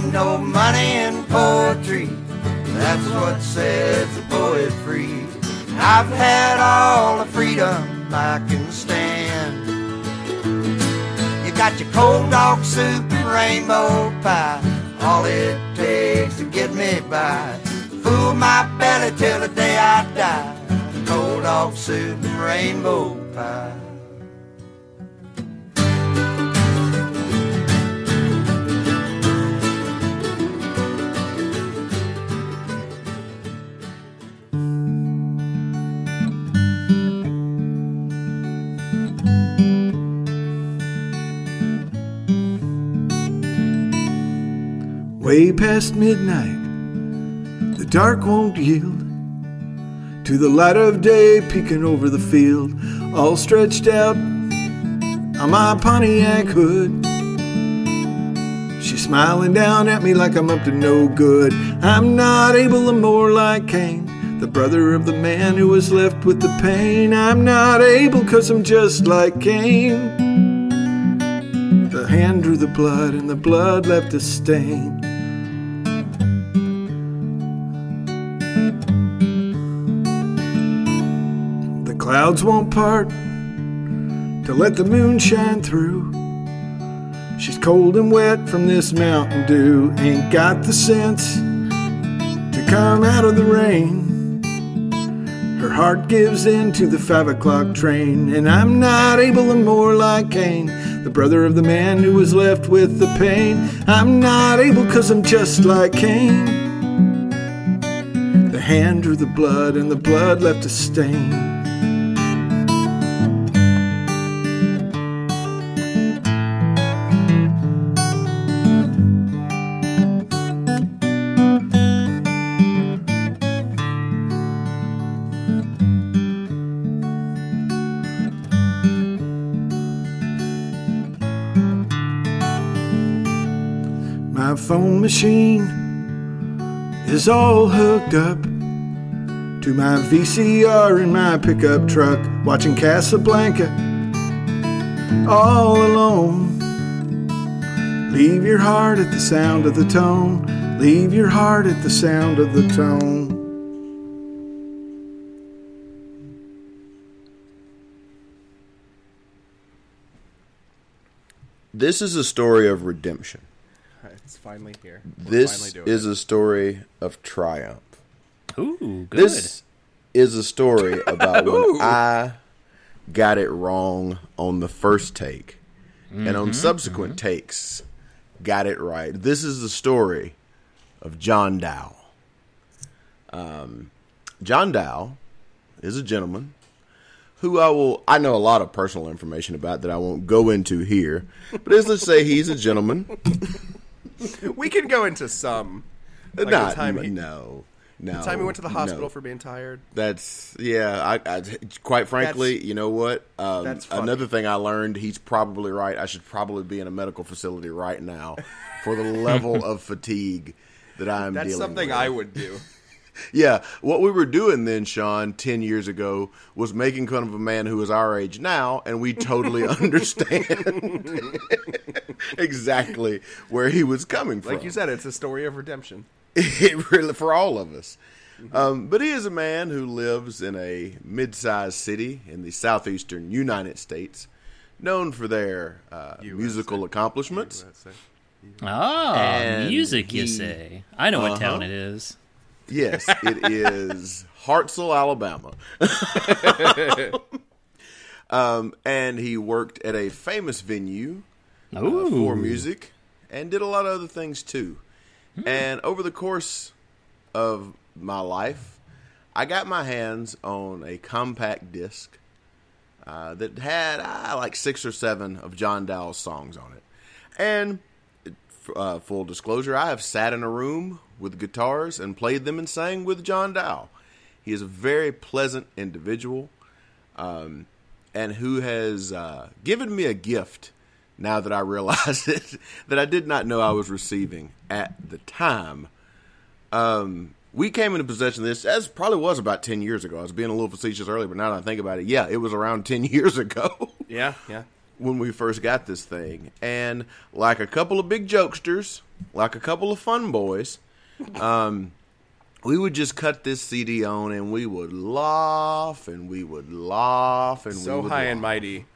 ain't no money in poetry. That's what sets the poet free. I've had all the freedom I can stand. You got your cold dog soup and rainbow pie. All it takes to get me by. Fool my belly till the day I die. Cold dog soup and rainbow pie. Way past midnight, the dark won't yield to the light of day peeking over the field, all stretched out on my Pontiac hood. She's smiling down at me like I'm up to no good. I'm not able to more like Cain, the brother of the man who was left with the pain. I'm not able cause I'm just like Cain. The hand drew the blood and the blood left a stain. Clouds won't part to let the moon shine through. She's cold and wet from this mountain dew. Ain't got the sense to come out of the rain. Her heart gives in to the five o'clock train, and I'm not able to more like Cain, the brother of the man who was left with the pain. I'm not able cause I'm just like Cain. The hand drew the blood, and the blood left a stain. Machine is all hooked up to my VCR in my pickup truck, watching Casablanca all alone. Leave your heart at the sound of the tone. Leave your heart at the sound of the tone. This is a story of redemption. It's finally here. We're finally This doing is it. a story of triumph. Ooh, good. This is a story about when I got it wrong on the first take and Mm-hmm, on subsequent takes got it right. This is the story of John Dow. Um, John Dow is a gentleman who I will I know a lot of personal information about that I won't go into here. But let's just say he's a gentleman. we can go into some. Like the time he- no. No. The time he went to the hospital no. for being tired. That's yeah. I, I quite frankly, That's- you know what? Um, that's funny. another thing I learned. He's probably right. I should probably be in a medical facility right now for the level of fatigue that I'm dealing with. That's dealing something with. I would do. Yeah, what we were doing then, Sean, ten years ago, was making fun of a man who is our age now, and we totally understand exactly where he was coming from. Like you said, it's a story of redemption. it really for all of us. Um, but he is a man who lives in a mid-sized city in the southeastern United States, known for their uh, musical accomplishments. Ah, And music, you say? I know what town Uh-huh. it is. Yes, it is Hartselle, Alabama. um, and he worked at a famous venue uh, for music and did a lot of other things too. And over the course of my life, I got my hands on a compact disc uh, that had uh, like six or seven of John Dowell's songs on it. And uh, full disclosure, I have sat in a room with guitars and played them and sang with John Dow. He is a very pleasant individual um, and who has uh, given me a gift now that I realize it that I did not know I was receiving at the time. Um, we came into possession of this as probably was about 10 years ago. I was being a little facetious earlier, but now that I think about it, yeah, it was around 10 years ago Yeah, yeah. when we first got this thing. And like a couple of big jokesters, like a couple of fun boys, um, we would just cut this CD on and we would laugh and we would laugh and we would. So high laugh. and mighty.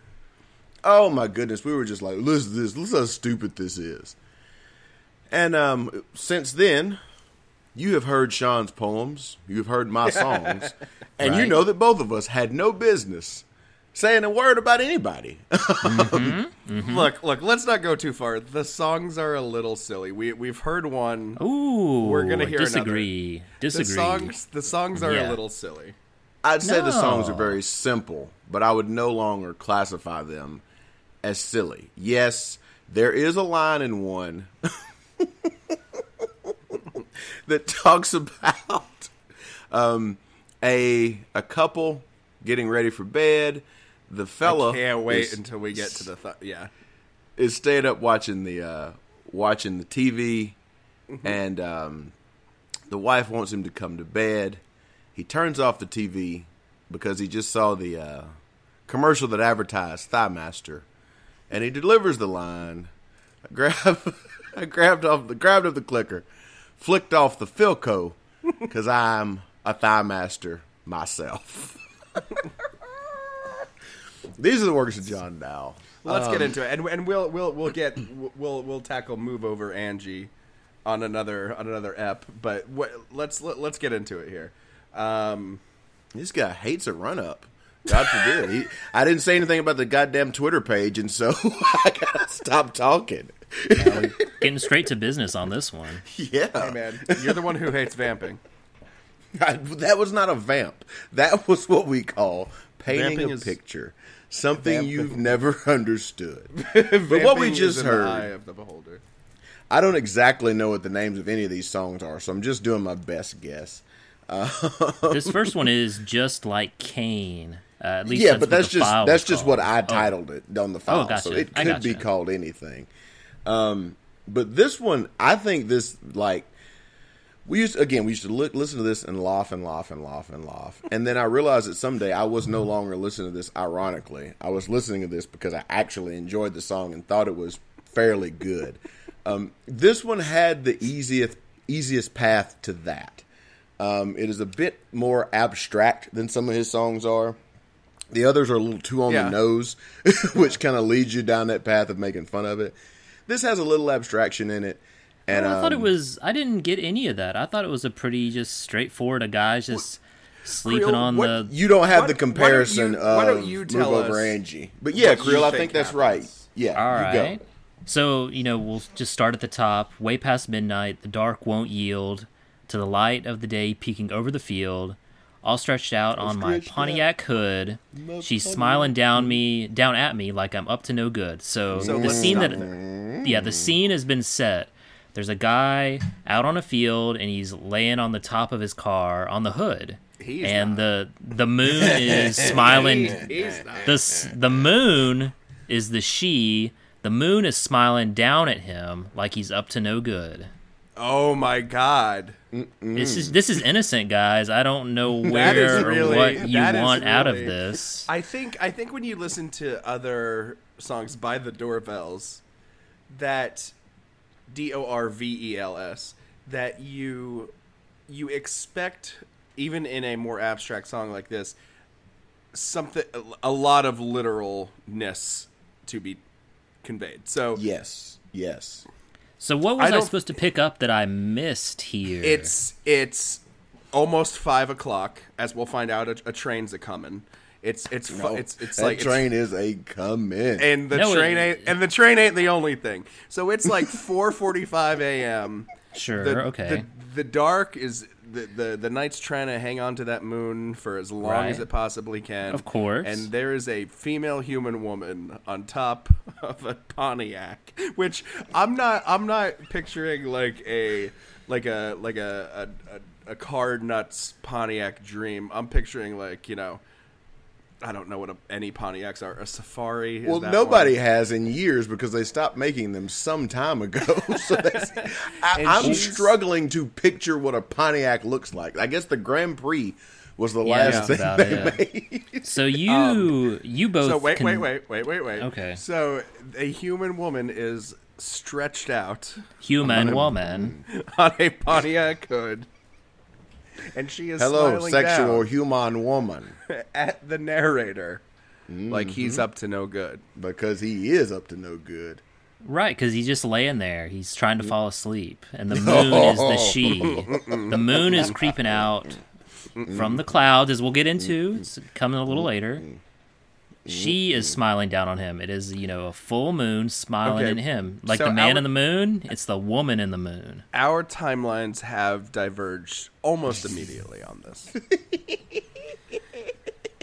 Oh my goodness, we were just like, listen to this, listen how stupid this is. And um, since then, you have heard Sean's poems, you have heard my songs, and you know that both of us had no business saying a word about anybody. Look, look. Let's not go too far. The songs are a little silly. We we've heard one. Ooh, We're gonna hear another. disagree. The Disagree. songs, the songs are a little silly. I'd say the songs are very simple, but I would no longer classify them as silly. Yes, there is a line in one that talks about um, a a couple getting ready for bed. The fella I can't wait is, until we get to the th- yeah. is staying up watching the uh, watching the TV, and um, the wife wants him to come to bed. He turns off the TV because he just saw the uh, commercial that advertised Thigh Master, and he delivers the line. I grab, I grabbed off the grabbed up the clicker, flicked off the Philco because I'm a Thigh Master myself. These are the works of John Dow. Let's get into it, and and we'll we'll we'll get we'll we'll tackle move over Angie on another on another ep. But what, let's let, let's get into it here. Um, This guy hates a run up. God forbid. He, I didn't say anything about the goddamn Twitter page, and so I gotta stop talking. Getting straight to business on this one. Yeah, hey man, you're the one who hates vamping. I- that was not a vamp. That was what we call painting Vamping a is- picture. Something Vamping. you've never understood. but what we just is in the eye heard, of the beholder. I don't exactly know what the names of any of these songs are, so I'm just doing my best guess. This first one is just like Cain. Uh, at least yeah, that's but that's just that's was just called. what I Oh. titled it on the file, gotcha. so it I could be called anything. Um, but this one, I think this like we used again we used to look, listen to this and laugh and laugh and laugh and laugh, and then I realized that someday I was no longer listening to this ironically. I was listening to this because I actually enjoyed the song and thought it was fairly good. Um, this one had the easiest easiest path to that. Um, it is a bit more abstract than some of his songs are. The others are a little too on Yeah. the nose, which kind of leads you down that path of making fun of it. This has a little abstraction in it, and Well, I thought it um, was. I didn't get any of that. I thought it was a pretty just straightforward. A guy's just sleeping Creel, on what- the. You don't have Why- the why don't comparison you- of why don't you tell Move Over Angie. But yeah, Creel, I think think that's happens? right. Yeah, All you go. So you know we'll just start at the top. Way past midnight, the dark won't yield to the light of the day peeking over the field. All stretched out on my stretched Pontiac hood, she's smiling down me, down at me like I'm up to no good. So, So the scene that, there. yeah, the scene has been set. There's a guy out on a field and he's laying on the top of his car on the hood, He's and the the moon is smiling He's the s- the moon is the she. The moon is smiling down at him like he's up to no good. Oh my god. This is this is innocent, guys. I don't know. That is where really- or what you that is want out of this. I think I think when you listen to other songs by the Dorvels, that D O R V E L S, that you you expect even in a more abstract song like this, something a lot of literalness to be conveyed. So Yes, yes. So what was I, don't- supposed to pick up that I missed here? it's it's almost five o'clock, as we'll find out. A, a train's a coming. It's it's fu- No, it's it's that like it's- train is a coming. and the No, train ain't and the train ain't the only thing. So it's like 4:45 a.m. sure The, okay. The, the dark is the, the the night's trying to hang on to that moon for as long Right. as it possibly can. Of course. And there is a female human woman on top of a Pontiac, which I'm not I'm not picturing like a like a like a a, a, a car nuts Pontiac dream. I'm picturing like you know. I don't know what a, any Pontiacs are. A Safari. Is well, that nobody one? has in years because they stopped making them some time ago. so that's, I, I'm struggling to picture what a Pontiac looks like. I guess the Grand Prix was the Yeah, last that's thing they it. made. So you you both Um, So wait, can- wait, wait, wait, wait, wait. Okay. So a human woman is stretched out Human woman. on a Pontiac hood, and she is Hello, smiling sexual down human woman. at the narrator, like Mm-hmm. he's up to no good. Because he is up to no good. Right, because he's just laying there. He's trying to fall asleep, and the moon is the she. The moon is creeping out from the clouds, as we'll get into. It's coming a little later. She is smiling down on him. It is, you know, a full moon smiling Okay, at him. Like so the man our- in the moon, it's the woman in the moon. Our timelines have diverged almost immediately on this.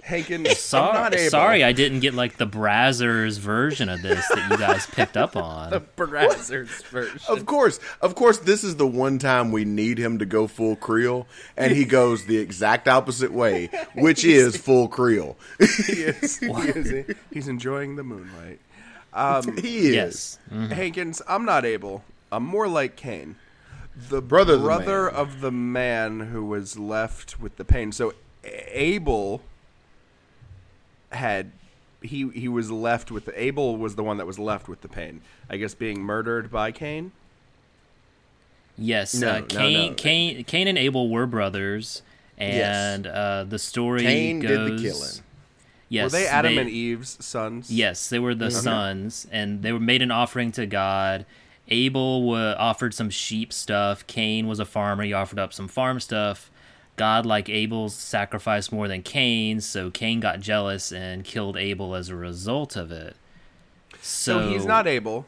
Hagen, I'm Sorry, not able. sorry, I didn't get like the Brazzers version of this that you guys picked up on. the Brazzers version. Of course, of course, this is the one time we need him to go full Creel, and he goes the exact opposite way, which is full Creel. he is, he is- he's enjoying the moonlight. Um, he is. Yes. Hankins, I'm not able. I'm more like Cain, the Brother of the brother man. of the man who was left with the pain. So A- Abel had he he was left with Abel was the one that was left with the pain. I guess being murdered by Cain. Yes, No, uh, no, Cain, no. Cain, Cain and Abel were brothers, and uh, the story Cain did the killing. Yes, Were they Adam and Eve's sons? Yes, they were the sons, and they were made an offering to God. Abel wa- offered some sheep stuff. Cain was a farmer. He offered up some farm stuff. God liked Abel's sacrifice more than Cain's, so Cain got jealous and killed Abel as a result of it. So, So he's not Abel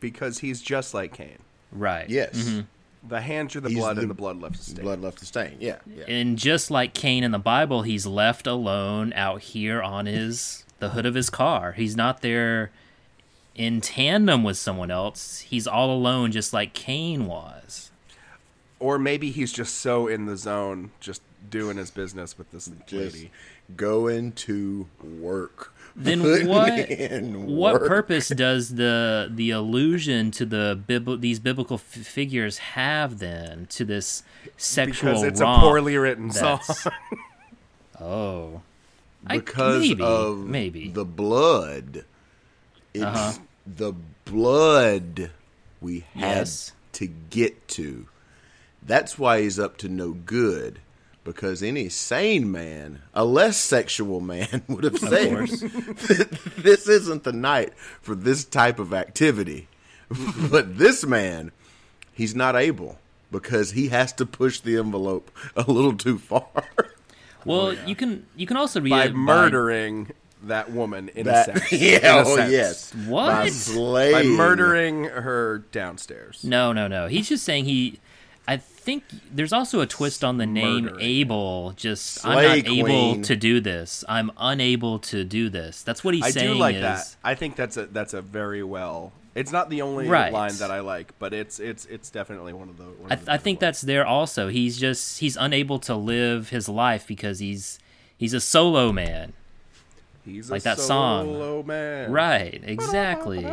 because he's just like Cain. right. Yes. Mm-hmm. The hands are the He's blood, the and the blood left a stain. Blood left the stain. Yeah. yeah. And just like Cain in the Bible, he's left alone out here on his the hood of his car. He's not there in tandem with someone else. He's all alone, just like Cain was. Or maybe he's just so in the zone, just doing his business with this Just lady. going to work. Then Putting what? What work. purpose does the the allusion to the bibl- these biblical f- figures have then to this sexual Because it's romp a poorly written song. that's- Oh, I- Because maybe, of maybe the blood. It's Uh-huh. the blood we had Yes. to get to. That's why he's up to no good. Because any sane man, a less sexual man, would have said, course. "This isn't the night for this type of activity." but this man, he's not able because he has to push the envelope a little too far. Well, oh, you can you can also read by it murdering that woman in a That, sense. yeah, in a oh sense. yes. What? By, By murdering her downstairs. No, no, no. He's just saying he. I think there's also a twist on the name Murdering. Abel. Just Slay I'm not able to do this. I'm unable to do this. That's what he's I saying. do like is, that. I think that's a that's a very well. It's not the only Right. line that I like, but it's it's it's definitely one of the. One I, of the I think ones. that's there also. He's just he's unable to live his life because he's he's a solo man. he's like a that song. solo man. Right. Exactly.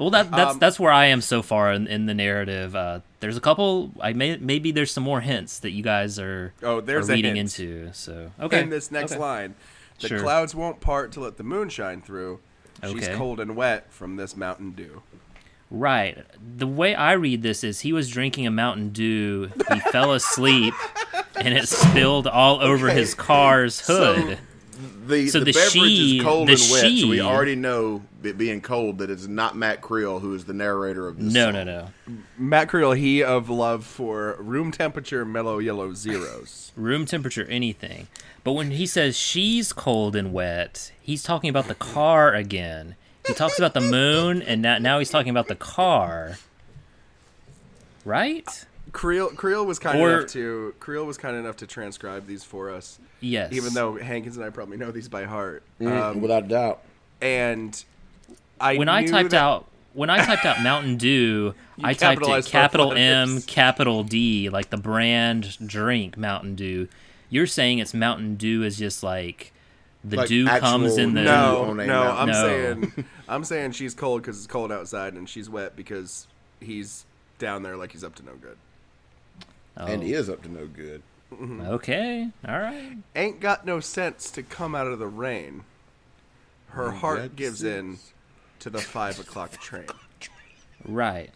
Well, that that's Um, that's where I am so far in, in the narrative. Uh, there's a couple. I may maybe there's some more hints that you guys are Oh, there's are a reading into. So okay. In this next okay. line, the Sure. clouds won't part to let the moon shine through. She's Okay. cold and wet from this Mountain Dew. Right. The way I read this is he was drinking a Mountain Dew, he fell asleep, and it spilled all over his car's hood. The, So the, the beverage she- is cold the and wet, so we already know it being cold that it's not Matt Creel who is the narrator of this. no, song. no, no. Matt Creel, he of love for room temperature Mello Yello zeros. Room temperature, anything. But when he says she's cold and wet, he's talking about the car again. He talks about the moon, and now, now he's talking about the car. Right? Creel Creel was kind Or- enough to Creel was kind enough to transcribe these for us, Yes. even though Hankins and I probably know these by heart. Mm, Um, without a doubt. and I when I typed that- out when I typed out Mountain Dew, I typed it capital M, capital D, like the brand drink Mountain Dew. You're saying it's Mountain Dew is just like the Like dew comes in the no, no, mountain. I'm No. saying I'm saying she's cold because it's cold outside, and she's wet because he's down there like he's up to no good. Oh, And he is up to no good. Mm-hmm. Okay, all right. Ain't got no sense to come out of the rain. Her Ain't heart got gives in to the five o'clock train. Right.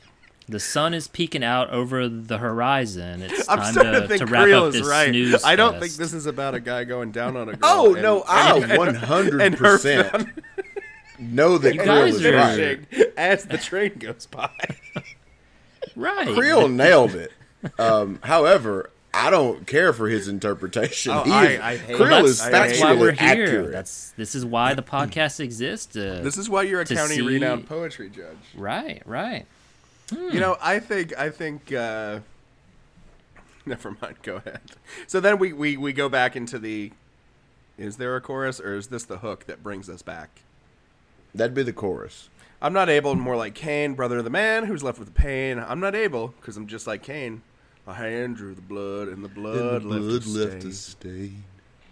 The sun is peeking out over the horizon. It's I'm time starting to, to, think to wrap Creel up this right. snooze I don't fest. think this is about a guy going down on a girl. Oh and- no, I 100 percent know that You Creel is right. as the train goes by. Right. Creel nailed it. Um, however, I don't care for his interpretation. Oh, He I- is- I hate- Creel Well, is that's, I why we're factually here. accurate. That's this is why the podcast exists. Uh, This is why you're a county see- renowned poetry judge. right, right. You know, I think I think uh never mind, go ahead. So then we, we, we go back into the is there a chorus or is this the hook that brings us back? That'd be the chorus. I'm not able, more like Cain, brother of the man who's left with the pain. I'm not able, because I'm just like Cain. My hand drew the blood, and the blood, And the left, blood a left stain. a stain.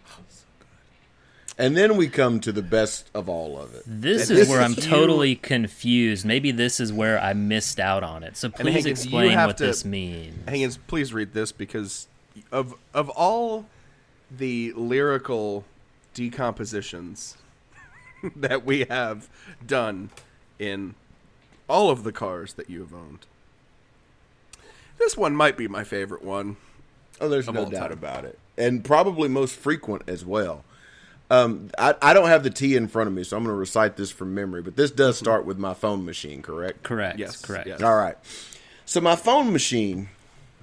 Oh, so good. And then we come to the best of all of it. This And is this where I'm you- totally confused. Maybe this is where I missed out on it. So please Hankins, explain what to- this means. Hankins, please read this because of of all the lyrical decompositions that we have done in all of the cars that you have owned, this one might be my favorite one. Oh, there's Of no all doubt time. about it, and probably most frequent as well. Um, I, I don't have the T in front of me, so I'm going to recite this from memory. But this does start with my phone machine, correct? Correct. Yes, correct. yes. All right. So my phone machine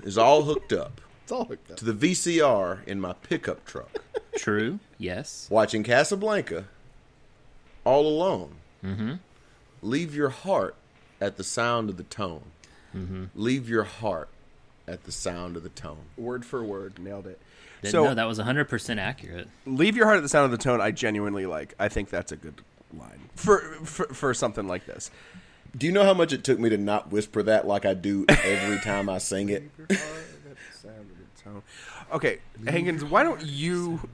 is all hooked up It's all hooked up. to the VCR in my pickup truck, True. Yes. watching Casablanca all alone. Mm-hmm. Leave your heart at the sound of the tone. Mm-hmm. Leave your heart at the sound of the tone. Word for word, nailed it. Didn't so know that was 100% accurate. leave your heart at the sound of the tone. I genuinely like. I think that's a good line for for, for something like this. Do you know how much it took me to not whisper that like I do every time I sing it? Okay, Hankins, why don't you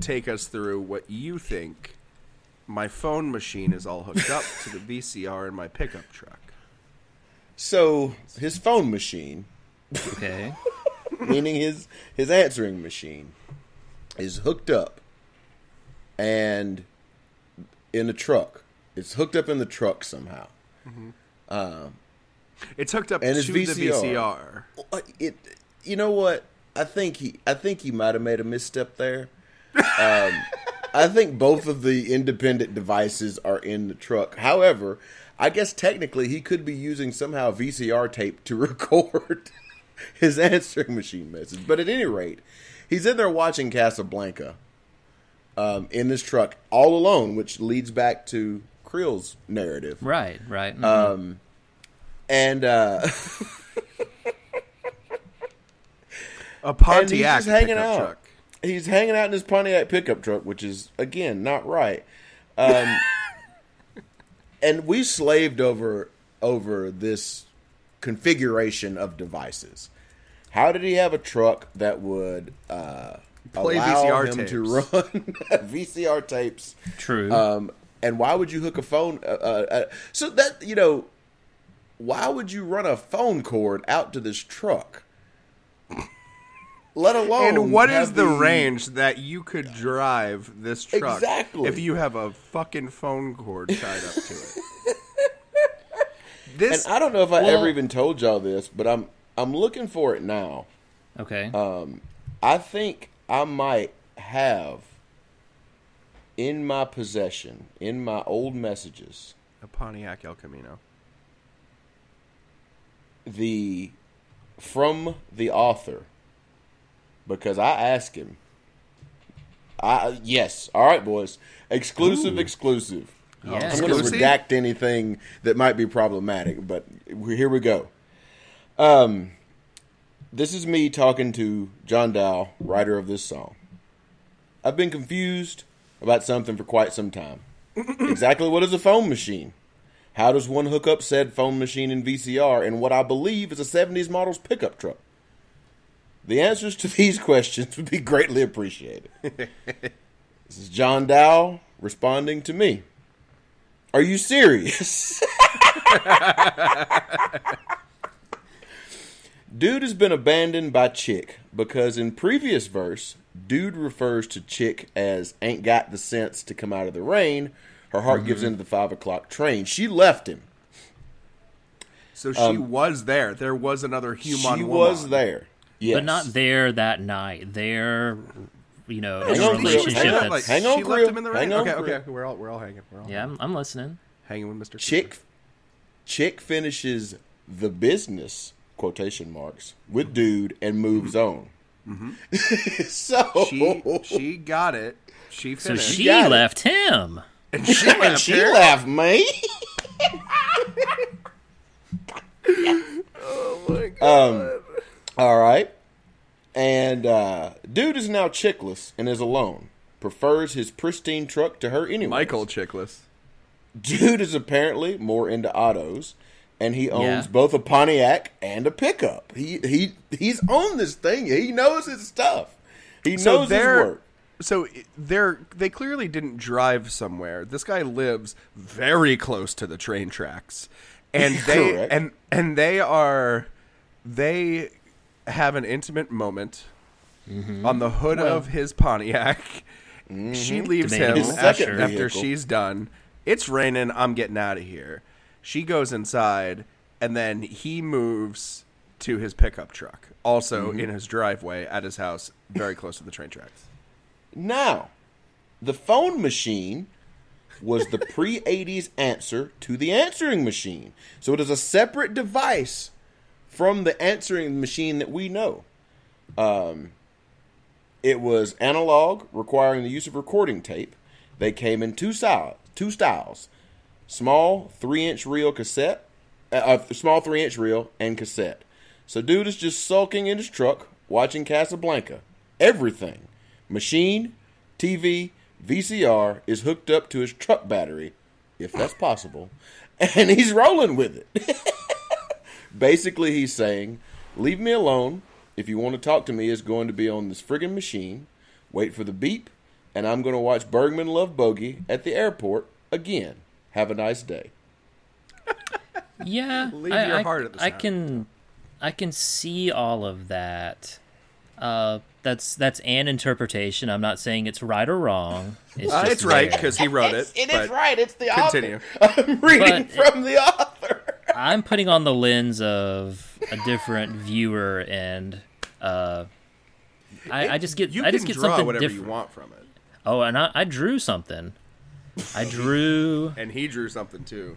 take us through what you think my phone machine is all hooked up to the VCR in my pickup truck? So his phone machine, Okay. meaning his his answering machine, is hooked up and in a truck. It's hooked up in the truck somehow. It's hooked up And to it's the VCR. VCR. Uh, It, you know what? I think he, I think he might have made a misstep there. Um, I think both of the independent devices are in the truck. However, I guess technically he could be using somehow VCR tape to record his answering machine message. But at any rate, he's in there watching Casablanca um, in this truck all alone, which leads back to Creel's narrative. Right, right. mhm. Um, and uh, A and Pontiac he's just hanging pickup out. truck. He's hanging out in his Pontiac pickup truck, which is again not right. Um, and we slaved over over this configuration of devices. How did he have a truck that would uh, Play allow VCR him tapes. to run VCR tapes? True. Um, and why would you hook a phone? Uh, uh, uh, so that you know, why would you run a phone cord out to this truck? Let alone And what is have the range that you could drive this truck Exactly. if you have a fucking phone cord tied up to it? This And I don't know if I Well- ever even told y'all this, but I'm I'm looking for it now. okay. Um, I think I might have in my possession, in my old messages, a Pontiac El Camino. the from the author because I asked him. I yes, all right, boys, exclusive, exclusive. yeah. I'm going to redact anything that might be problematic, but here we go. Um, this is me talking to John Dow, writer of this song. I've been confused about something for quite some time. exactly what is a phone machine? How does one hook up said phone machine in VCR in what I believe is a 70s model's pickup truck? The answers to these questions would be greatly appreciated. this is John Dow responding to me. Are you serious? Dude has been abandoned by Chick because in previous verse, Dude refers to Chick as ain't got the sense to come out of the rain. Her heart gives mm-hmm. into the five o'clock train. She left him. So she um, was there. There was another human. she woman. was there. Yes. but not there that night. There, you know, in Hang a on, Creel. relationship Hang on, that's Like, Hang on, she left him in the rain. on, okay, okay. We're all we're all hanging. We're all yeah. I'm, I'm listening. hanging with Mr. Chick Chick finishes the business quotation marks with dude and moves on. so She she got it. She So finished. she got it. left him. and she and left she her. left me. Um, all right. And uh, dude is now chickless and is alone. Prefers his pristine truck to her anyway. Michael Chickless. Dude is apparently more into autos, and he owns Yeah. both a Pontiac and a pickup. He he he's on this thing. He knows his stuff. He So knows his work. so they're they clearly didn't drive somewhere. This guy lives very close to the train tracks, and they Correct. and and they are they have an intimate moment mm-hmm. on the hood of his Pontiac. Mm-hmm. She leaves him after, after she's done. It's raining. I'm getting out of here. She goes inside, and then he moves to his pickup truck, also mm-hmm. in his driveway at his house, very close to the train tracks. Now, the phone machine was the pre 80s answer to the answering machine. So it is a separate device from the answering machine that we know. Um, it was analog, requiring the use of recording tape. They came in two, two styles small 3 inch reel cassette, a uh, small 3 inch reel and cassette. So, dude is just sulking in his truck watching Casablanca. Everything machine, TV, VCR is hooked up to his truck battery, if that's possible, and he's rolling with it. Basically, he's saying, Leave me alone. If you want to talk to me, it's going to be on this friggin' machine. Wait for the beep, and I'm going to watch Bergman Love Bogey at the airport again. Have a nice day. Yeah, Leave I, your I- heart at the I sound. can, I can see all of that. Uh, that's that's an interpretation. I'm not saying it's right or wrong. It's, Uh, just it's right because he wrote it. It but is right. It's the Continue. author. I'm reading But- from the author. I'm putting on the lens of a different viewer, and uh, I, I just get You I just can get draw something whatever different. you want from it, Oh, and I, I drew something. I drew. and he drew something too.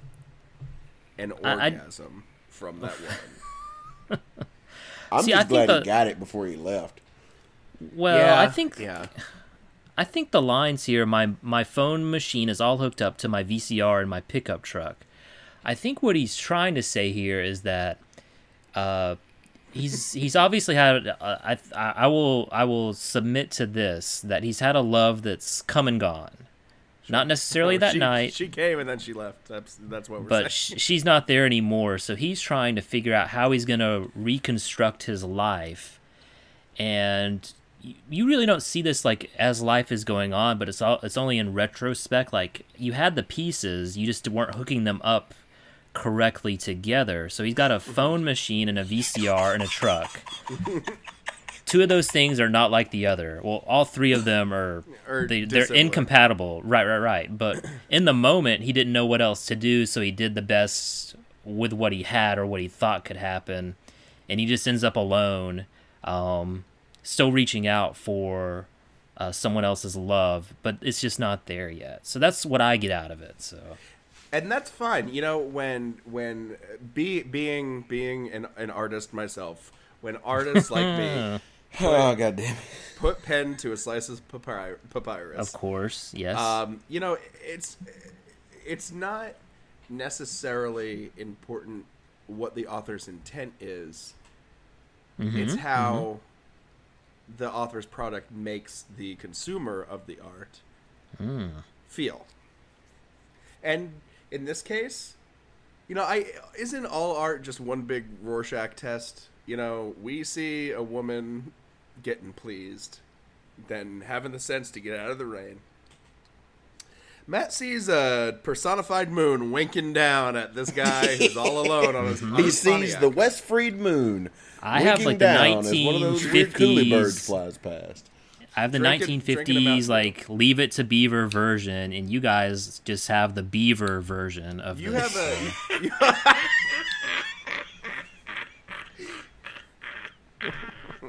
An I- I- orgasm from that one. I'm See, I just think glad he got it before he left. Well, I think Yeah. I think the lines here. My my phone machine is all hooked up to my VCR and my pickup truck. I think what he's trying to say here is that uh, he's he's obviously had. Uh, I I will I will submit to this that he's had a love that's come and gone. Not necessarily that she, night, She came and then she left. That's that's what we're but saying. sh- she's not there anymore. So he's trying to figure out how he's going to reconstruct his life. And you really don't see this like as life is going on, but it's all it's only in retrospect. Like you had the pieces, you just weren't hooking them up correctly together. So he's got a phone machine and a VCR and a truck. Two of those things are not like the other. Well, all three of them are Are they, they're incompatible. Right, right, right. But in the moment, he didn't know what else to do, so he did the best with what he had or what he thought could happen, and he just ends up alone, um, still reaching out for uh, someone else's love, but it's just not there yet. So that's what I get out of it. So and that's fine. You know, when when be being being an, an artist myself, when artists like me Oh god damn it. put pen to a slice of papyr- papyrus, of course, yes. um, you know, it's it's not necessarily important what the author's intent is. Mm-hmm, It's how the author's product makes the consumer of the art Mm. feel. And in this case, you know, I isn't all art just one big Rorschach test? You know, we see a woman getting pleased, then having the sense to get out of the rain. Matt sees a personified moon winking down at this guy who's all alone on his. on He his sees Pontiac. the West Freed moon. I have, winking like, the down as one of those weird coolie birds flies past. I have the drinking, 1950s like Leave It to Beaver version, and you guys just have the Beaver version of you this. Have a,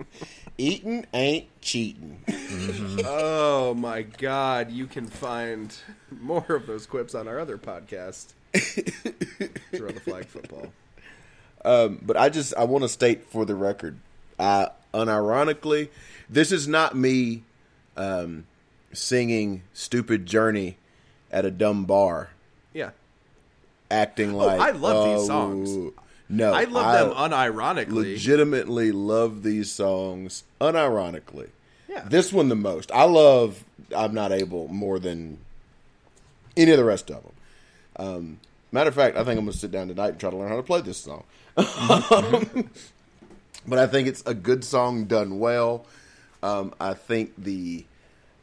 Eating ain't cheating. Mm-hmm. oh my God! You can find more of those quips on our other podcast, Throw the Flag Football. Um, but I just I want to state for the record, I unironically, this is not me um, singing "Stupid Journey" at a dumb bar, Yeah. acting like Oh, I love these "Oh, songs. No, I love them unironically. legitimately love these songs unironically. Yeah. This one the most. I love I'm Not Able more than any of the rest of them. Um, matter of fact, I think I'm going to sit down tonight and try to learn how to play this song. but I think it's a good song done well. Um, I think the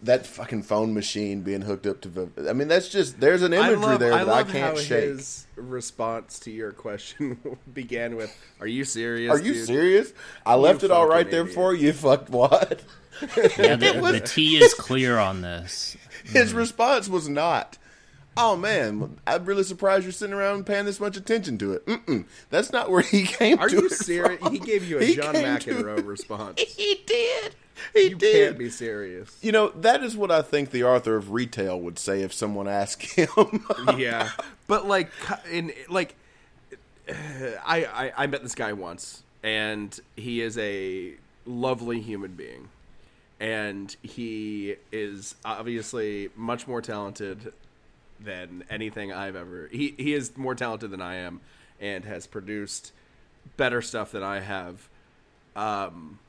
that fucking phone machine being hooked up to the, I mean that's just there's an imagery love, there I that love I can't how shake. his response to your question began with, "Are you serious? Are you dude?" serious? I left it all right fucking there for you. Fucked what? Yeah, the, the T is clear on this. His response was not. Oh man, I'm really surprised you're sitting around paying this much attention to it. Mm-mm. That's not where he came Are you serious? from. He gave you a He John McEnroe it- response. He did. He did. You did. can't be serious. You know that is what I think the author of Retail would say if someone asked him. yeah, but like in like, I, I I met this guy once, and he is a lovely human being, and he is obviously much more talented than anything I've ever. He he is more talented than I am, and has produced better stuff than I have. Um,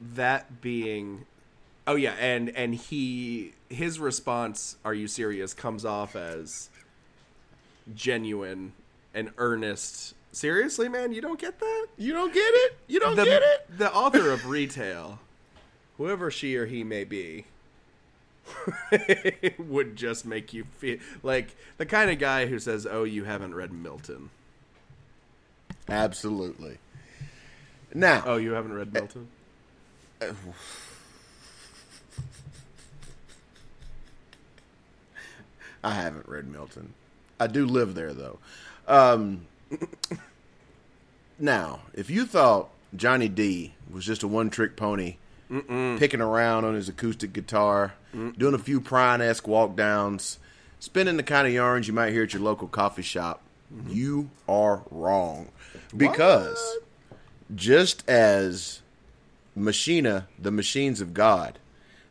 that being oh yeah and and he his response are you serious comes off as genuine and earnest seriously man you don't get that you don't get it. You don't the, get it. the author of retail whoever she or he may be would just make you feel like the kind of guy who says oh you haven't read milton Absolutely. Now, oh you haven't read milton I haven't read Milton. I do live there though. Um, now, if you thought Johnny D was just a one-trick pony, picking around on his acoustic guitar, doing a few Prine-esque walk downs, spinning the kind of yarns you might hear at your local coffee shop, mm-hmm. you are wrong. Because just as Machina, the Machines of God,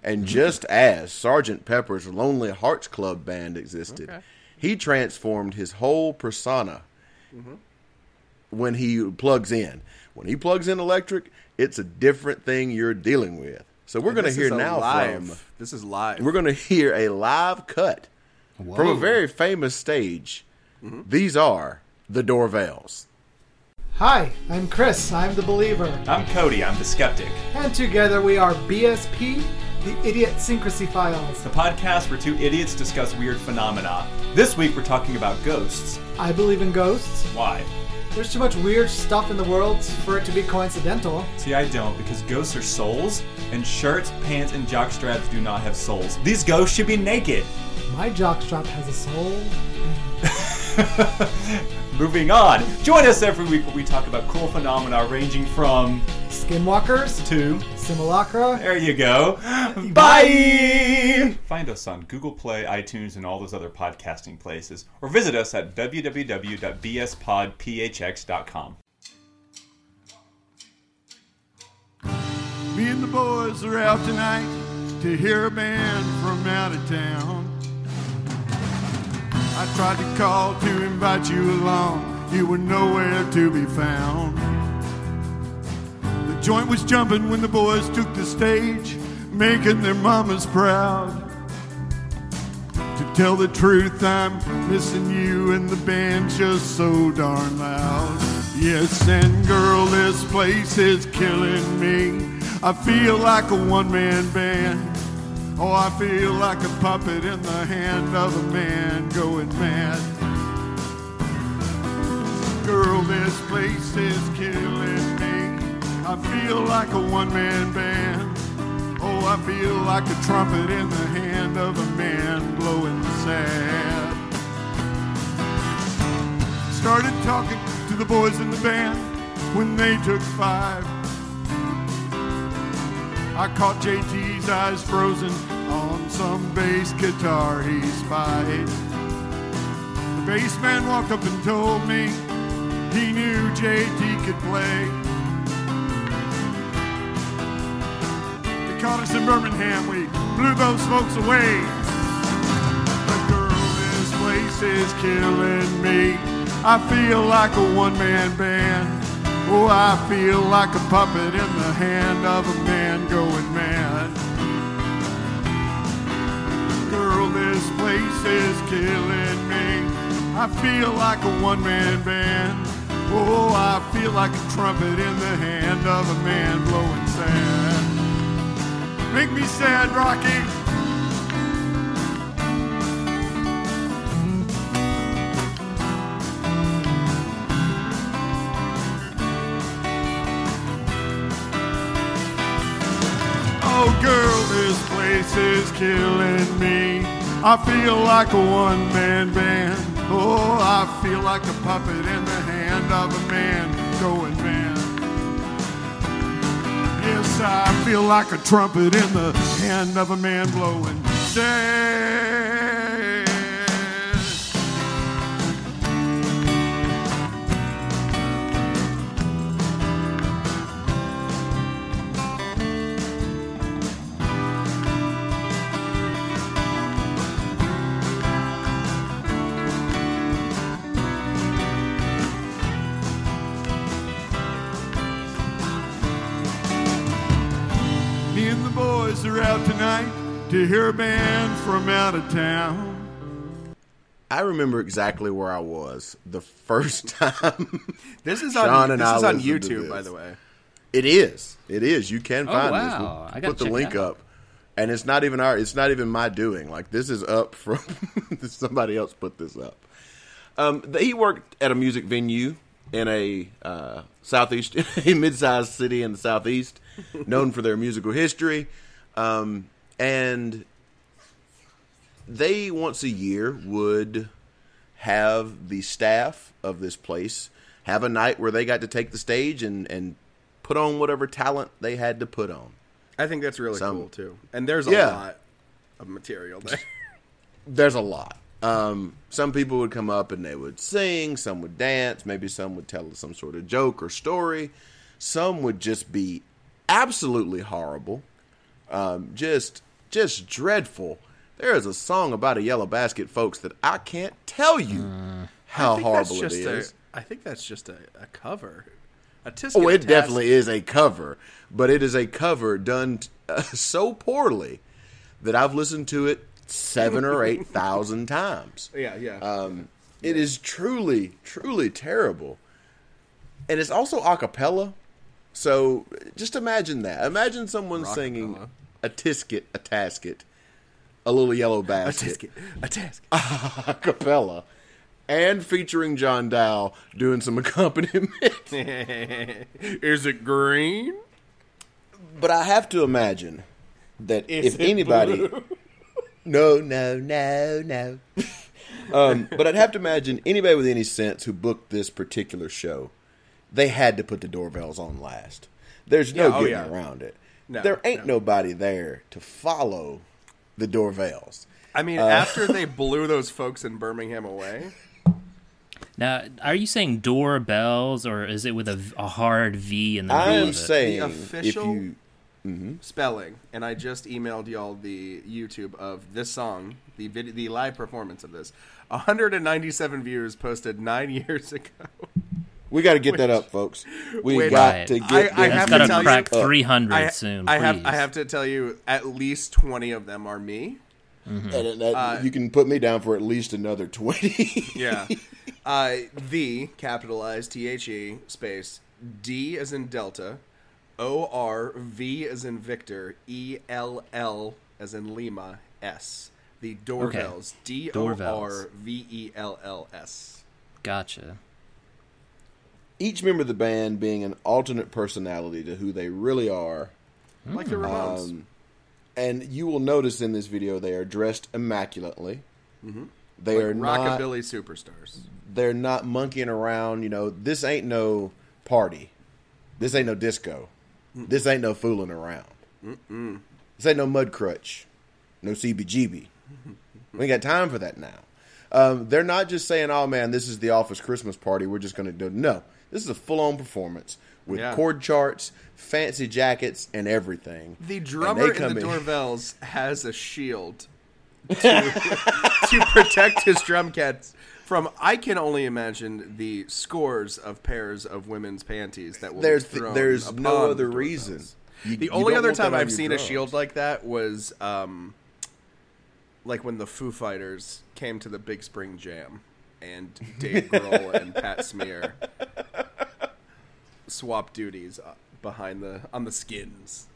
and mm-hmm. just as Sergeant Pepper's Lonely Hearts Club Band existed, Okay. he transformed his whole persona mm-hmm. when he plugs in. When he plugs in electric, it's a different thing you're dealing with. So we're going to hear now live from this is live we're going to hear a live cut from a very famous stage. These are the Dorvels. Hi, I'm Chris. I'm the believer. I'm Cody, I'm the skeptic. And together we are BSP, the Idiot Syncrasy Files. The podcast where two idiots discuss weird phenomena. This week we're talking about ghosts. I believe in ghosts. Why? There's too much weird stuff in the world for it to be coincidental. See, I don't, because ghosts are souls, and shirts, pants, and jockstraps do not have souls. These ghosts should be naked. My jockstrap has a soul. Moving on. Join us every week where we talk about cool phenomena ranging from Skinwalkers, to. simulacra. There you go. Bye! Find us on Google Play, iTunes, and all those other podcasting places, or visit us at www.bspodphx.com. Me and the boys are out tonight to hear a band from out of town. I tried to call to invite you along, you were nowhere to be found. The joint was jumping when the boys took the stage, making their mamas proud. To tell the truth, I'm missing you and the band just so darn loud. Yes, and girl, this place is killing me. I feel like a one man band. Oh, I feel like a puppet in the hand of a man going mad. Girl, this place is killing me. I feel like a one man band. Oh, I feel like a trumpet in the hand of a man blowing sad. Started talking to the boys in the band when they took five. I caught JT's eyes frozen on some bass guitar he spied. The bass man walked up and told me he knew JT could play. They caught us in Birmingham, we blew those folks away. The girl, this place is killing me. I feel like a one man band. Oh, I feel like a puppet in the hand of a man going mad. Girl, this place is killing me. I feel like a one man band. Oh, I feel like a trumpet in the hand of a man blowing sand. Make me sad, Rocky. Is killing me. I feel like a one man band. Oh, I feel like a puppet in the hand of a man going mad. Yes, I feel like a trumpet in the hand of a man blowing sad. Are out tonight to hear a band from out of town. I remember exactly where I was the first time. This is Sean on and this I is on listened to YouTube, by the way. it is. It is. You can Oh, find wow. this. I We'll gotta put the check link up. And it's not even our. It's not even my doing. Like this is up from somebody else put this up. Um, th- he worked at a music venue in a uh, southeast, a mid-sized city in the southeast, known for their musical history, um, and they once a year would have the staff of this place have a night where they got to take the stage and and put on whatever talent they had to put on. I think that's really Some- cool too. And there's a Yeah. lot of material there. there's a lot. Um, some people would come up and they would sing, some would dance, maybe some would tell some sort of joke or story. Some would just be absolutely horrible, um, just just dreadful. There is a song about a yellow basket, folks, that I can't tell you how think that's horrible it is. A, I think that's just a, a cover. A Oh, it definitely is a cover, but it is a cover done uh, so poorly that I've listened to it seven or eight thousand times. Yeah, yeah. Um, it is truly, truly terrible, and it's also a cappella. So just imagine that. Imagine someone singing Rockapella. A tisket, a tasket, a little yellow basket, a tisket. A task. a cappella, and featuring John Dow doing some accompaniment. is it green? But I have to imagine that Is if anybody, blue? no, no, no, no. um, but I'd have to imagine anybody with any sense who booked this particular show, they had to put the doorbells on last. There's no Yeah, oh, getting yeah. around it. No, there ain't no. nobody there to follow the doorbells. I Uh, mean, after they blew those folks in Birmingham away, Now, are you saying doorbells or is it with a hard V in the I am of it? saying official- if you spelling, and I just emailed y'all the YouTube of this song, the vid- the live performance of this. 197 views posted nine years ago. We got to get that up, folks. We Wait, got Right. to get. I- I have to to tell you- crack up. 300 I, soon. I have. I have to tell you, at least 20 of them are me. And that, Uh, you can put me down for at least another twenty. Yeah. uh, the capitalized T H E space D as in Delta, O R V as in Victor, E L L as in Lima, S. The doorbells. D O R Doorbells. V E L L S. Gotcha. Each member of the band being an alternate personality to who they really are. Like the Ramones. Um, and you will notice in this video they are dressed immaculately. They are Mm-hmm. like not. rockabilly superstars. They're not monkeying around. You know, this ain't no party. This ain't no disco. Mm. This ain't no fooling around. This ain't no mud crutch, no CBGB. we ain't got time for that now. Um, they're not just saying, "Oh man, this is the office Christmas party. We're just going to do." No, this is a full-on performance with Yeah. chord charts, fancy jackets, and everything. The drummer in the in- Dorvels has a shield to, to protect his drum kits from. I can only imagine the scores of pairs of women's panties that will. There's be thrown there's no other reason. You- The you only other time I've seen a shield like that was um, like when the Foo Fighters came to the Big Spring Jam, and Dave Grohl and Pat Smear swap duties uh, behind the on the skins.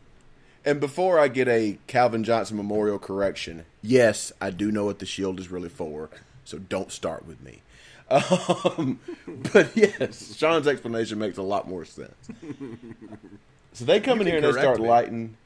And before I get a Calvin Johnson Memorial correction, yes, I do know what the shield is really for, so don't start with me. Um, but yes, Sean's explanation makes a lot more sense. So they come in here and they start me. lighting.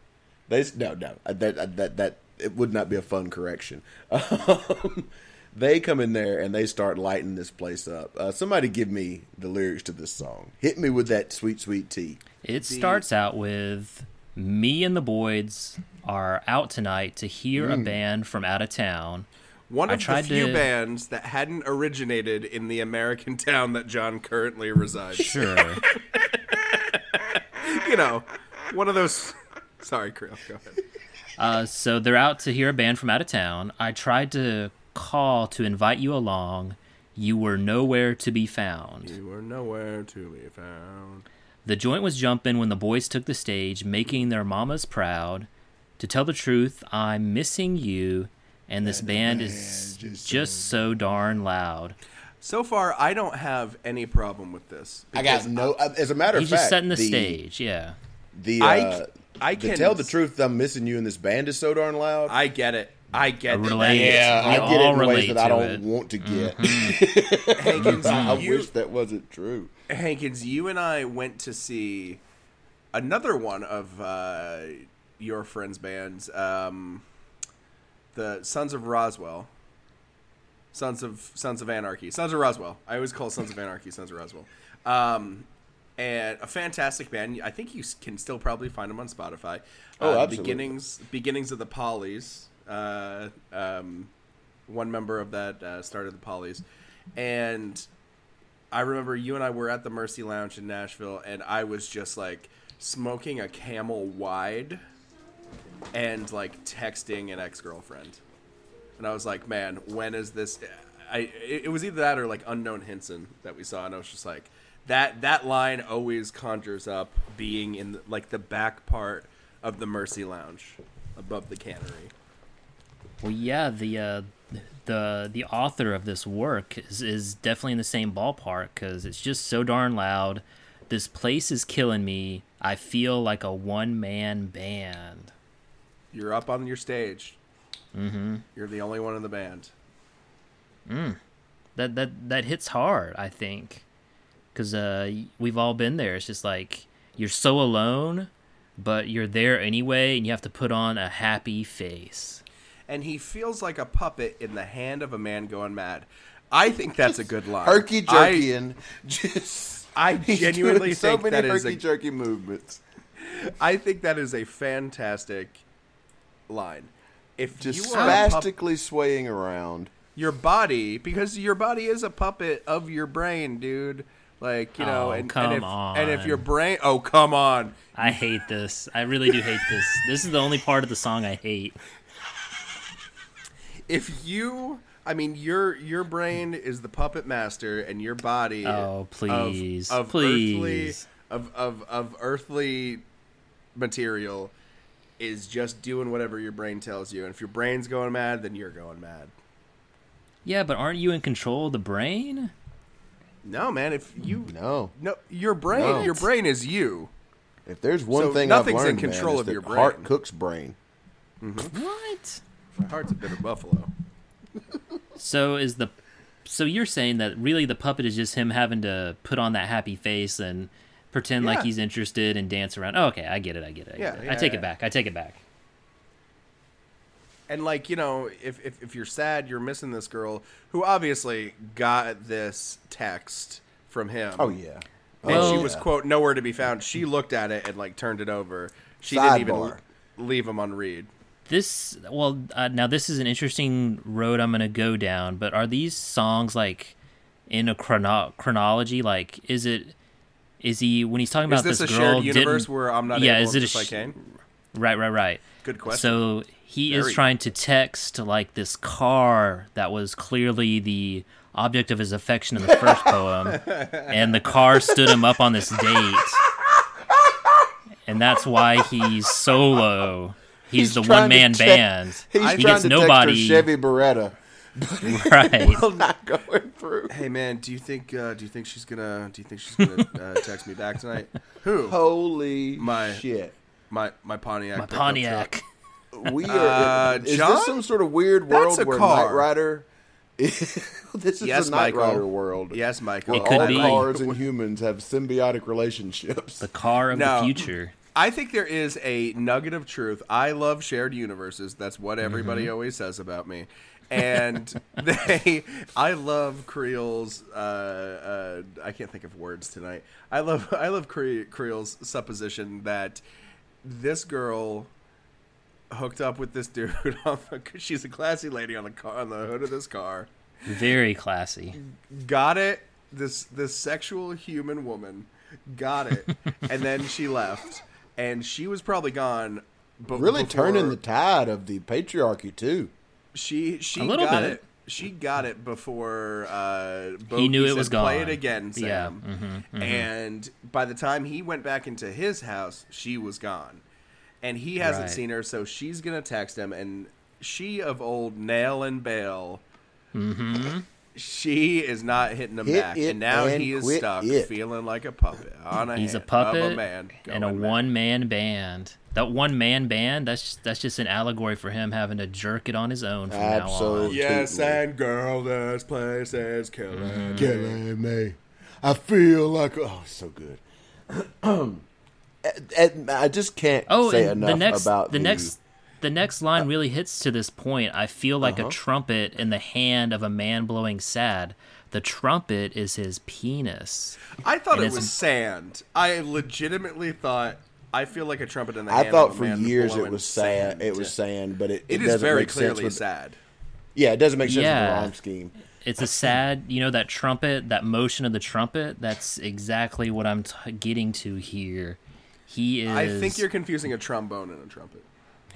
They no no that that that it would not be a fun correction. Um, they come in there and they start lighting this place up. Uh, somebody give me the lyrics to this song. Hit me with that sweet sweet tea. It starts out with me and the Boyds are out tonight to hear a band from out of town. One I of the tried few to- bands that hadn't originated in the American town that John currently resides. Sure. you know, one of those. Sorry, Creel, go ahead. Uh, so they're out to hear a band from out of town. I tried to call to invite you along. You were nowhere to be found. You were nowhere to be found. The joint was jumping when the boys took the stage, making their mamas proud. To tell the truth, I'm missing you, and this band is just, so darn loud. So far, I don't have any problem with this. I got no. uh, As a matter of fact, He's fact, just setting the, the stage, yeah. The I- uh, I to can- tell the truth, I'm missing you, and this band is so darn loud. I get it. I get that. yeah, I get it in ways that I don't it. Mm-hmm. want to get. Hankins, I you, wish that wasn't true. Hankins, you and I went to see another one of uh, your friends' bands, um, the Sons of Roswell. Sons of Sons of Anarchy. Sons of Roswell. I always call Sons of Anarchy Sons of Roswell. Um, and a fantastic band. I think you can still probably find them on Spotify. Oh, uh, absolutely. Beginnings, beginnings of the Pollies. Uh, um, one member of that uh, started the Pollies, and I remember you and I were at the Mercy Lounge in Nashville, and I was just like smoking a Camel Wide, and like texting an ex girlfriend, and I was like, man, when is this? I it, was either that or like unknown Hinson that we saw, and I was just like, that that line always conjures up being in like the back part of the Mercy Lounge, above the cannery. Well, yeah, the uh, the the author of this work is, is definitely in the same ballpark because it's just so darn loud. This place is killing me. I feel like a one man band. You're up on your stage. Mm-hmm. You're the only one in the band. That that that hits hard. I think because uh, we've all been there. It's just like you're so alone, but you're there anyway, and you have to put on a happy face. And he feels like a puppet in the hand of a man going mad. I think that's a good line. Herky jerky and just. I genuinely so think many that is herky a- jerky movements. I think that is a fantastic line. If Just you are a pup- spastically swaying around. your body, because your body is a puppet of your brain, dude. Like you know, Oh, and, come and if and if your brain, oh come on, I hate this. I really do hate this. This is the only part of the song I hate. If you, I mean, your your brain is the puppet master, and your body, Oh, please, of, please. earthly, of, of of earthly material, is just doing whatever your brain tells you, and if your brain's going mad, then you're going mad. Yeah, but aren't you in control of the brain? No, man, if you No. no, your brain, No. your brain is you. If there's one So thing nothing's I've in learned, control man, of is your that heart brain. cooks brain. Mm-hmm. What? My heart's a bitter buffalo. So is the so you're saying that really the puppet is just him having to put on that happy face and pretend like he's interested and dance around. Oh, okay, I get it. I get it. I, get Yeah, it. yeah, I take yeah. it back. I take it back. And like you know, if, if if you're sad, you're missing this girl who obviously got this text from him. Oh yeah. and she Well- was quote nowhere to be found. She looked at it and like turned it over. She didn't even. Sidebar. leave him on read. This well uh, now this is an interesting road I'm gonna go down. But are these songs like in a chrono- chronology? Like, is it is he when he's talking Is about this a girl shared universe where I'm not yeah, is it a sh- right right right Good question. So he is trying to text like this car that was clearly the object of his affection in the first poem, and the car stood him up on this date, and that's why he's solo. He's, the one man te- band. He's he trying gets to nobody. text her Chevy Beretta. right. Not going through. hey man, do you think uh, do you think she's gonna do you think she's gonna uh, text me back tonight? Who? Holy My- shit. My my Pontiac. My Pontiac. truck. We are. Uh, is John? this some sort of weird That's world a where car. Knight Rider? this is Yes, a Knight Michael. Rider world. Yes, Michael. Where It could all be. cars and humans have symbiotic relationships. The car of No. the future. I think there is a nugget of truth. I love shared universes. That's what everybody Mm-hmm. always says about me. And they, I love Creel's. Uh, uh, I can't think of words tonight. I love, I love Cre- Creel's supposition that this girl hooked up with this dude. On the, she's a classy lady on the car on the hood of this car. Very classy. got it. This this sexual human woman got it, and then she left, and she was probably gone. But really before- turning the tide of the patriarchy too. she she A got bit. it. She got it before uh, He knew Bogey it was said, Play it gone." again, Yeah, mm-hmm, Sam. And by the time he went back into his house, she was gone, and he hasn't Right. seen her. So she's gonna text him, and she of old nail and bail. She is not hitting him Hit back, it and now and he is quit stuck, it. feeling like a puppet on a He's a hand puppet of a man and a going back. one man band. That one man band, that's just, that's just an allegory for him having to jerk it on his own from now on. Absolutely. Yes, and girl, this place is killing. Mm-hmm. me. Killing me. I feel like oh, so good. And- and I just can't Oh, say and enough the next about the next the next line really hits to this point. I feel like Uh-huh. a trumpet in the hand of a man blowing sad. The trumpet is his penis. I thought And it was sand. I legitimately thought. I feel like a trumpet in the I hand. thought of a for years it was sad. sand. It was sand, but it, It it, is doesn't very make sense clearly with- sad. Yeah, it doesn't make sense Yeah. with the rhyme scheme. It's a sad, you know, that trumpet, that motion of the trumpet. That's exactly what I'm t- getting to here. He is. I think you're confusing a trombone and a trumpet.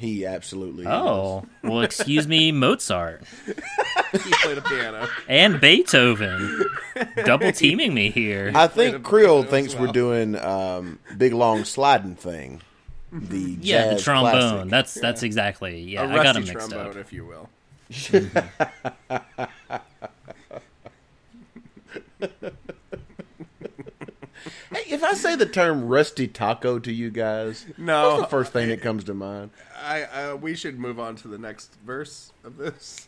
He absolutely. Oh well, excuse me, Mozart He played a piano. and Beethoven, double teaming me here. I think Played Creel thinks as we're doing um, big long sliding thing. The yeah, the trombone. classic. That's that's exactly. Yeah, a I got rusty him mixed trombone, up. if you will. Hey, if I say the term rusty taco to you guys, No. what's the first thing that comes to mind? I uh, we should move on to the next verse of this.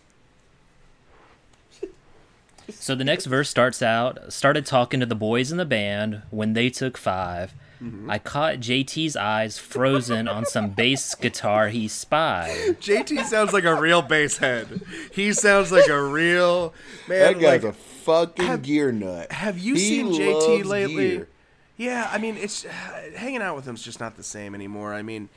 So the next verse starts out started talking to the boys in the band when they took 5 Mm-hmm. I caught JT's eyes frozen on some bass guitar he spied. JT sounds like a real bass head. He sounds like a real man. That guy's like, a fucking have- gear nut. Have you He seen JT lately? gear. Yeah, I mean, it's hanging out with him's just not the same anymore. I mean,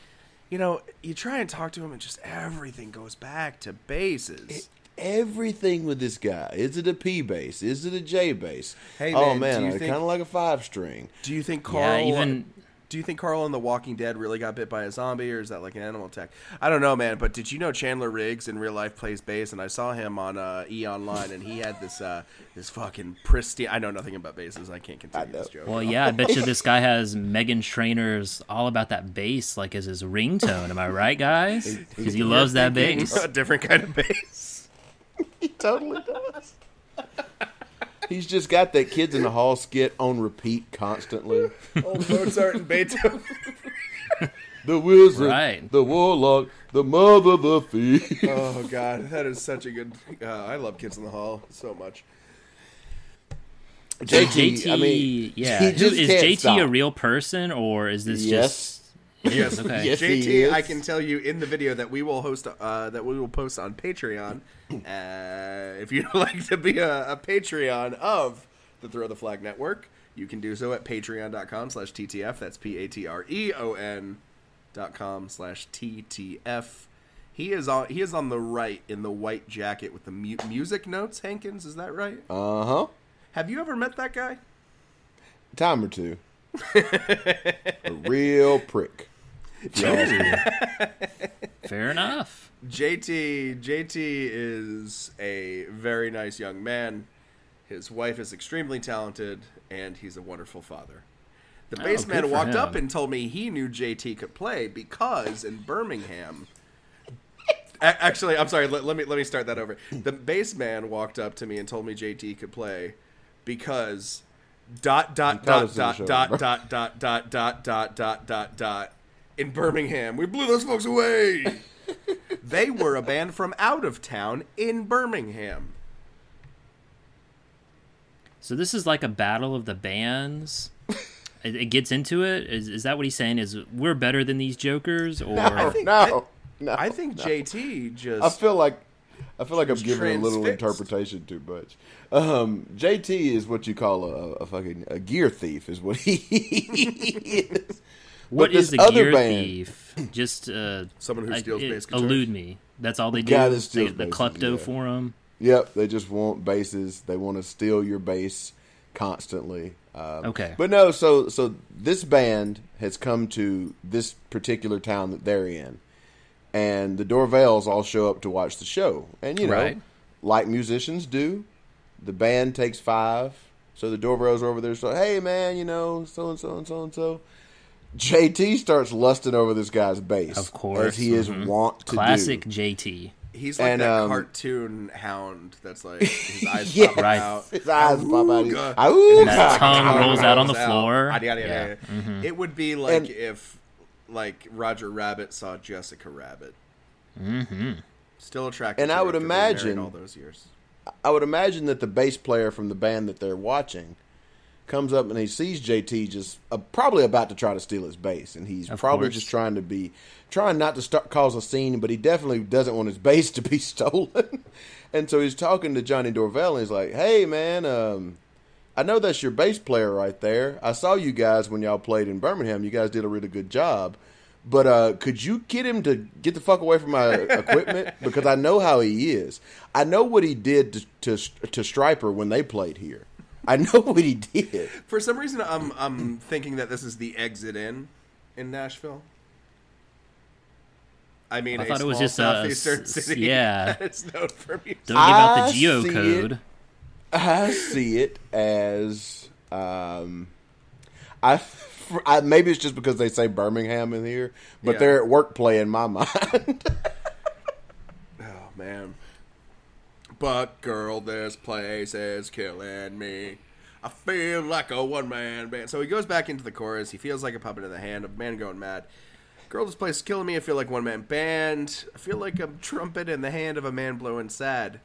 you know, you try and talk to him, and just everything goes back to bases. Everything with this guy. Is it a P bass? Is it a J bass? Hey, oh man, man, you I think- kind of like a five string. Do you think Carl? Yeah, even Do you think Carl in The Walking Dead really got bit by a zombie, or is that like an animal attack? I don't know, man. But did you know Chandler Riggs in real life plays bass? And I saw him on uh, E Online, and he had this uh, this fucking pristine. I know nothing about basses. I can't continue this joke. well, yeah, I bet you this guy has Meghan Trainor's all about that bass like as his ringtone. Am I right, guys? Because he loves that bass. a different kind of bass. He totally does. He's just got that kids in the hall skit on repeat constantly. Old Mozart and Beethoven. The wizard, Right. the warlock, the mother, the thief. oh god, that is such a good. Uh, I love Kids in the Hall so much. JT, I mean, yeah, he just is can't JT a real person or is this Yes. just Yes, okay? Yes, he JT, is. I can tell you in the video that we will host, uh, that we will post on Patreon. Uh, if you'd like to be a, a Patreon of the Throw the Flag Network, you can do so at patreon.com slash TTF. That's P A T R E O N dot com slash ttf. He is on. He is on the right in the white jacket with the mu- music notes. Hankins, is that right? Uh huh. Have you ever met that guy? Time or two. a real prick. Fair enough. JT JT is a very nice young man. His wife is extremely talented, and he's a wonderful father. The Oh, bass good man walked up and told me he knew JT could play because in Birmingham. Actually, I'm sorry. Let, let me let me start that over. The bass man walked up to me and told me JT could play because dot dot tell dot us in the dot dot dot dot dot dot dot dot dot in Birmingham. We blew those folks away. they were a band from out of town in Birmingham. So this is like a battle of the bands. It, it gets into it. Is, is that what he's saying? Is we're better than these jokers, or No, think- no, no. I think JT just I feel like I feel like I'm was giving a little interpretation too much. Um, JT is what you call a, a fucking a gear thief, is what he is. What the is this other gear band- thief? Just uh, Someone who steals it- bass guitars? Elude me. That's all they do. Guy that They- steals the basses, klepto yeah. for 'em. Yep, they just want bases. They want to steal your base constantly. Um, Okay. but no. So so this band has come to this particular town that they're in, and the Dorvales all show up to watch the show. And you know, Right. like musicians do, the band takes five. So the Dorvales are over there. So hey man, you know so and so and so and so. JT starts lusting over this guy's bass, Of course, as he is mhm. wont to Classic do. JT. He's like And, that um, cartoon hound that's like his eyes Yeah. popping Right. out. His eyes pop out. Auga. Auga. And that tongue rolls out on the Rolls out. floor. Yada, yada, Yeah. It would be like And- if like Roger Rabbit saw Jessica Rabbit. Mm-hmm. Still attracted. And to I would after being married imagine- all those years. I would imagine that the bass player from the band that they're watching comes up and he sees JT just uh, probably about to try to steal his bass, and he's Of probably course. just trying to be trying not to start cause a scene, but he definitely doesn't want his bass to be stolen. and so he's talking to Johnny Dorvell, and he's like, "Hey, man, um, I know that's your bass player right there. I saw you guys when y'all played in Birmingham. You guys did a really good job." But uh, could you get him to get the fuck away from my equipment? Because I know how he is. I know what he did to to, to Stryper when they played here. I know what he did. For some reason, I'm I'm thinking that this is the Exit/In in Nashville. I mean, I thought it was just a southeastern s- city. yeah. that is known for music. Don't give out the see it. geocode. I see it as um, I, I maybe it's just because they say Birmingham in here, but Yeah. they're at work play in my mind. Oh man. But girl, this place is killing me. I feel like a one man band. So he goes back into the chorus. He feels like a puppet in the hand of a man going mad. Girl, this place is killing me. I feel like one man band. I feel like a trumpet in the hand of a man blowing sad.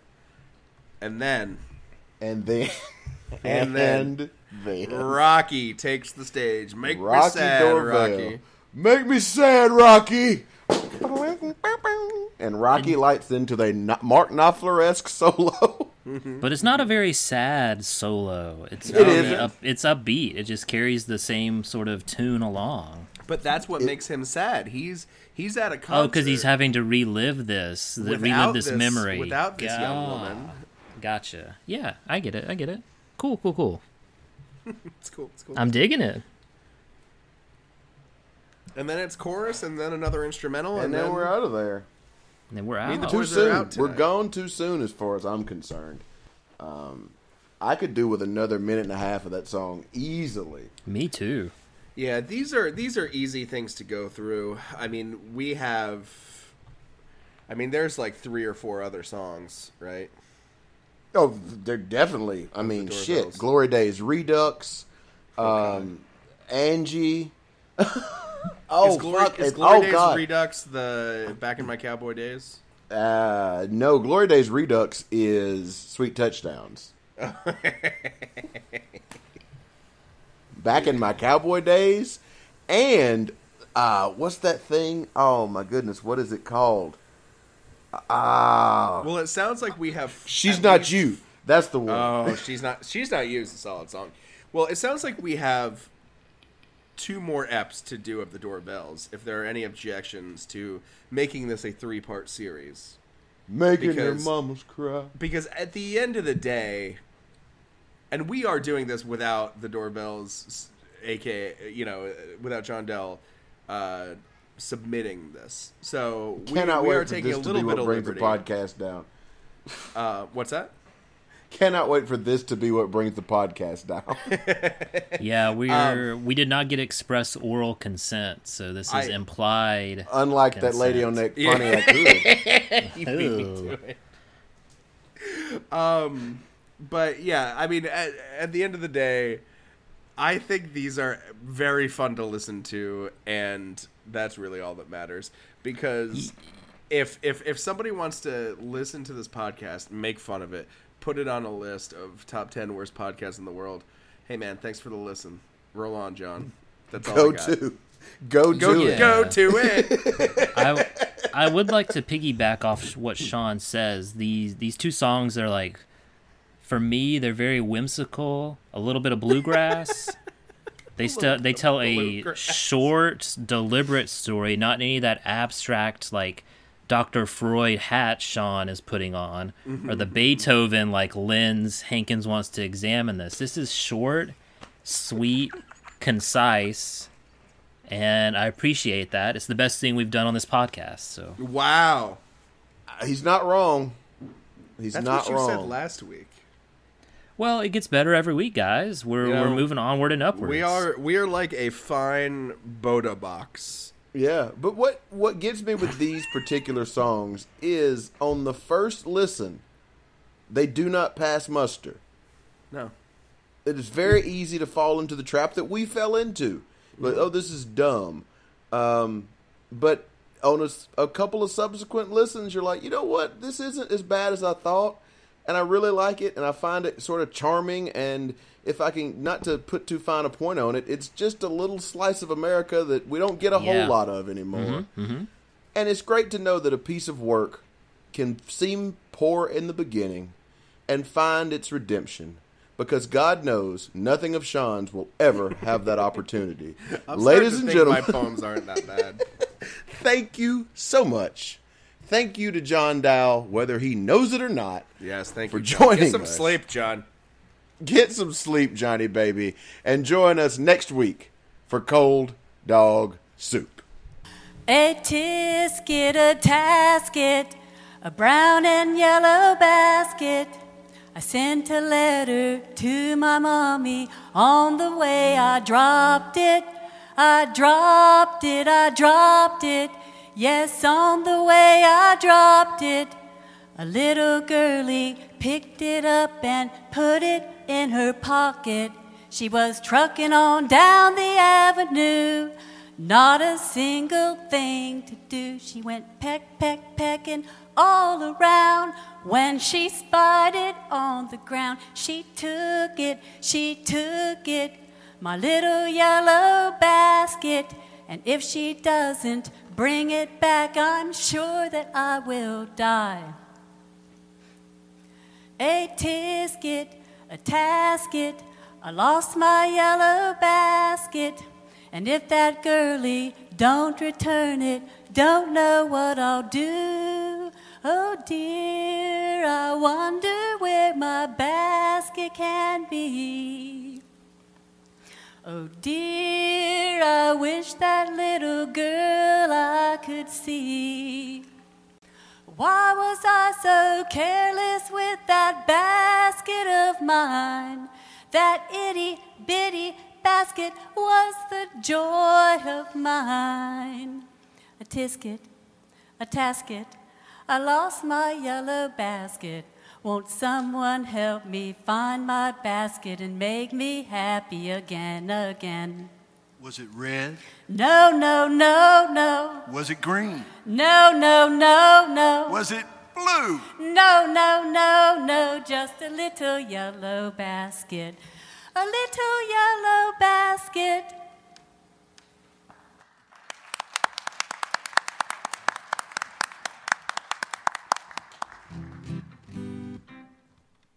And then and then And then- and then Rocky takes the stage. Make Rocky me sad, Dorvell. Rocky. Make me sad, Rocky. And Rocky lights into the No- Mark Knopfler esque solo. But it's not a very sad solo. It's It very. Up, it's upbeat. It just carries the same sort of tune along. But that's what makes him sad. He's he's at a oh, concert. Oh, because he's having to relive this, the, relive this, this- memory without this young woman. Gotcha. Yeah, I get it. I get it. Cool, cool, cool. It's cool. It's cool. I'm digging it. And then it's chorus, and then another instrumental, and, And then we're out of there. And then we're Me and the out. Too boys soon. out We're tonight. gone too soon as far as I'm concerned. Um, I could do with another minute and a half of that song easily. Me too. Yeah, these are these are easy things to go through. I mean, we have I mean, there's like three or four other songs, right? Oh, they're definitely. I mean, Doorbells. shit. Glory Days Redux, um, Angie. oh, is Glory, fuck. is it- Glory oh, Days God. Redux the back in my cowboy days? Uh, no, Glory Days Redux is Sweet Touchdowns. Back in my cowboy days, and uh, what's that thing? Oh my goodness, what is it called? Ah, Well, it sounds like we have she's not least- you. That's the one. Oh, she's not she's not used a solid song. Well, it sounds like we have two more eps to do of the doorbells. If there are any objections to making this a three part series, Making Because- your mamas cry. because at the end of the day, and we are doing this without the doorbells, aka you know, without John Dell uh, submitting this. So we, Cannot we wait are taking a little bit of liberty. the podcast down. Uh, what's that? Cannot wait for this to be what brings the podcast down. Yeah, we're we did not get express oral consent, so this is I- implied. Unlike that lady on that Yeah. Pontiac Hood. You beat me to it. Um, but yeah, I mean, at, at the end of the day, I think these are very fun to listen to, and that's really all that matters. Because if if if somebody wants to listen to this podcast, make fun of it, put it on a list of top ten worst podcasts in the world. Hey man, thanks for the listen. Roll on, John. That's all. Go I got. to. Go, Go do Yeah. it. go to it. I I would like to piggyback off what Sean says. These these two songs are like, for me, they're very whimsical. A little bit of bluegrass. They still they tell a bluegrass. short, deliberate story, not any of that abstract like Dr. Freud hat Sean is putting on, or the Beethoven like lens Hankins wants to examine this. This is short, sweet, concise, and I appreciate that. It's the best thing we've done on this podcast. So wow. He's not wrong. He's That's not what you wrong. said last week. Well, it gets better every week, guys. We're You know, we're moving onward and upwards. We are we are like a fine Bota Box. Yeah, but what what gets me with these particular songs is on the first listen, they do not pass muster. No. It is very easy to fall into the trap that we fell into. Like, oh, this is dumb. Um, but on a couple of subsequent listens, you're like, you know what? This isn't as bad as I thought, and I really like it, and I find it sort of charming. And if I can, not to put too fine a point on it, it's just a little slice of America that we don't get a Yeah. whole lot of anymore. Mm-hmm, mm-hmm. And it's great to know that a piece of work can seem poor in the beginning and find its redemption. Because God knows nothing of Sean's will ever have that opportunity. I'm Ladies starting and think gentlemen, my poems aren't that bad. thank you so much. Thank you to John Dow, whether he knows it or not. Yes, thank For you. John. joining Get some us. sleep, John. Get some sleep, Johnny baby, and join us next week for Cold Dog Soup. A tisket, a tasket, a brown and yellow basket. I sent a letter to my mommy. On the way, I dropped it. I dropped it, I dropped it. Yes, on the way, I dropped it. A little girlie picked it up and put it in her pocket. She was trucking on down the avenue, not a single thing to do. She went peck, peck, pecking all around. When she spied it on the ground, she took it, she took it, my little yellow basket. And if she doesn't bring it back, I'm sure that I will die. A tisket, a tasket, I lost my yellow basket. And if that girlie don't return it, don't know what I'll do. Oh dear, I wonder where my basket can be. Oh dear, I wish that little girl I could see. Why was I so careless with that basket of mine? That itty bitty basket was the joy of mine. A tisket, a tasket, I lost my yellow basket. Won't someone help me find my basket and make me happy again, again? Was it red? No, no, no, no. Was it green? No, no, no, no. Was it blue? No, no, no, no, just a little yellow basket. A little yellow basket.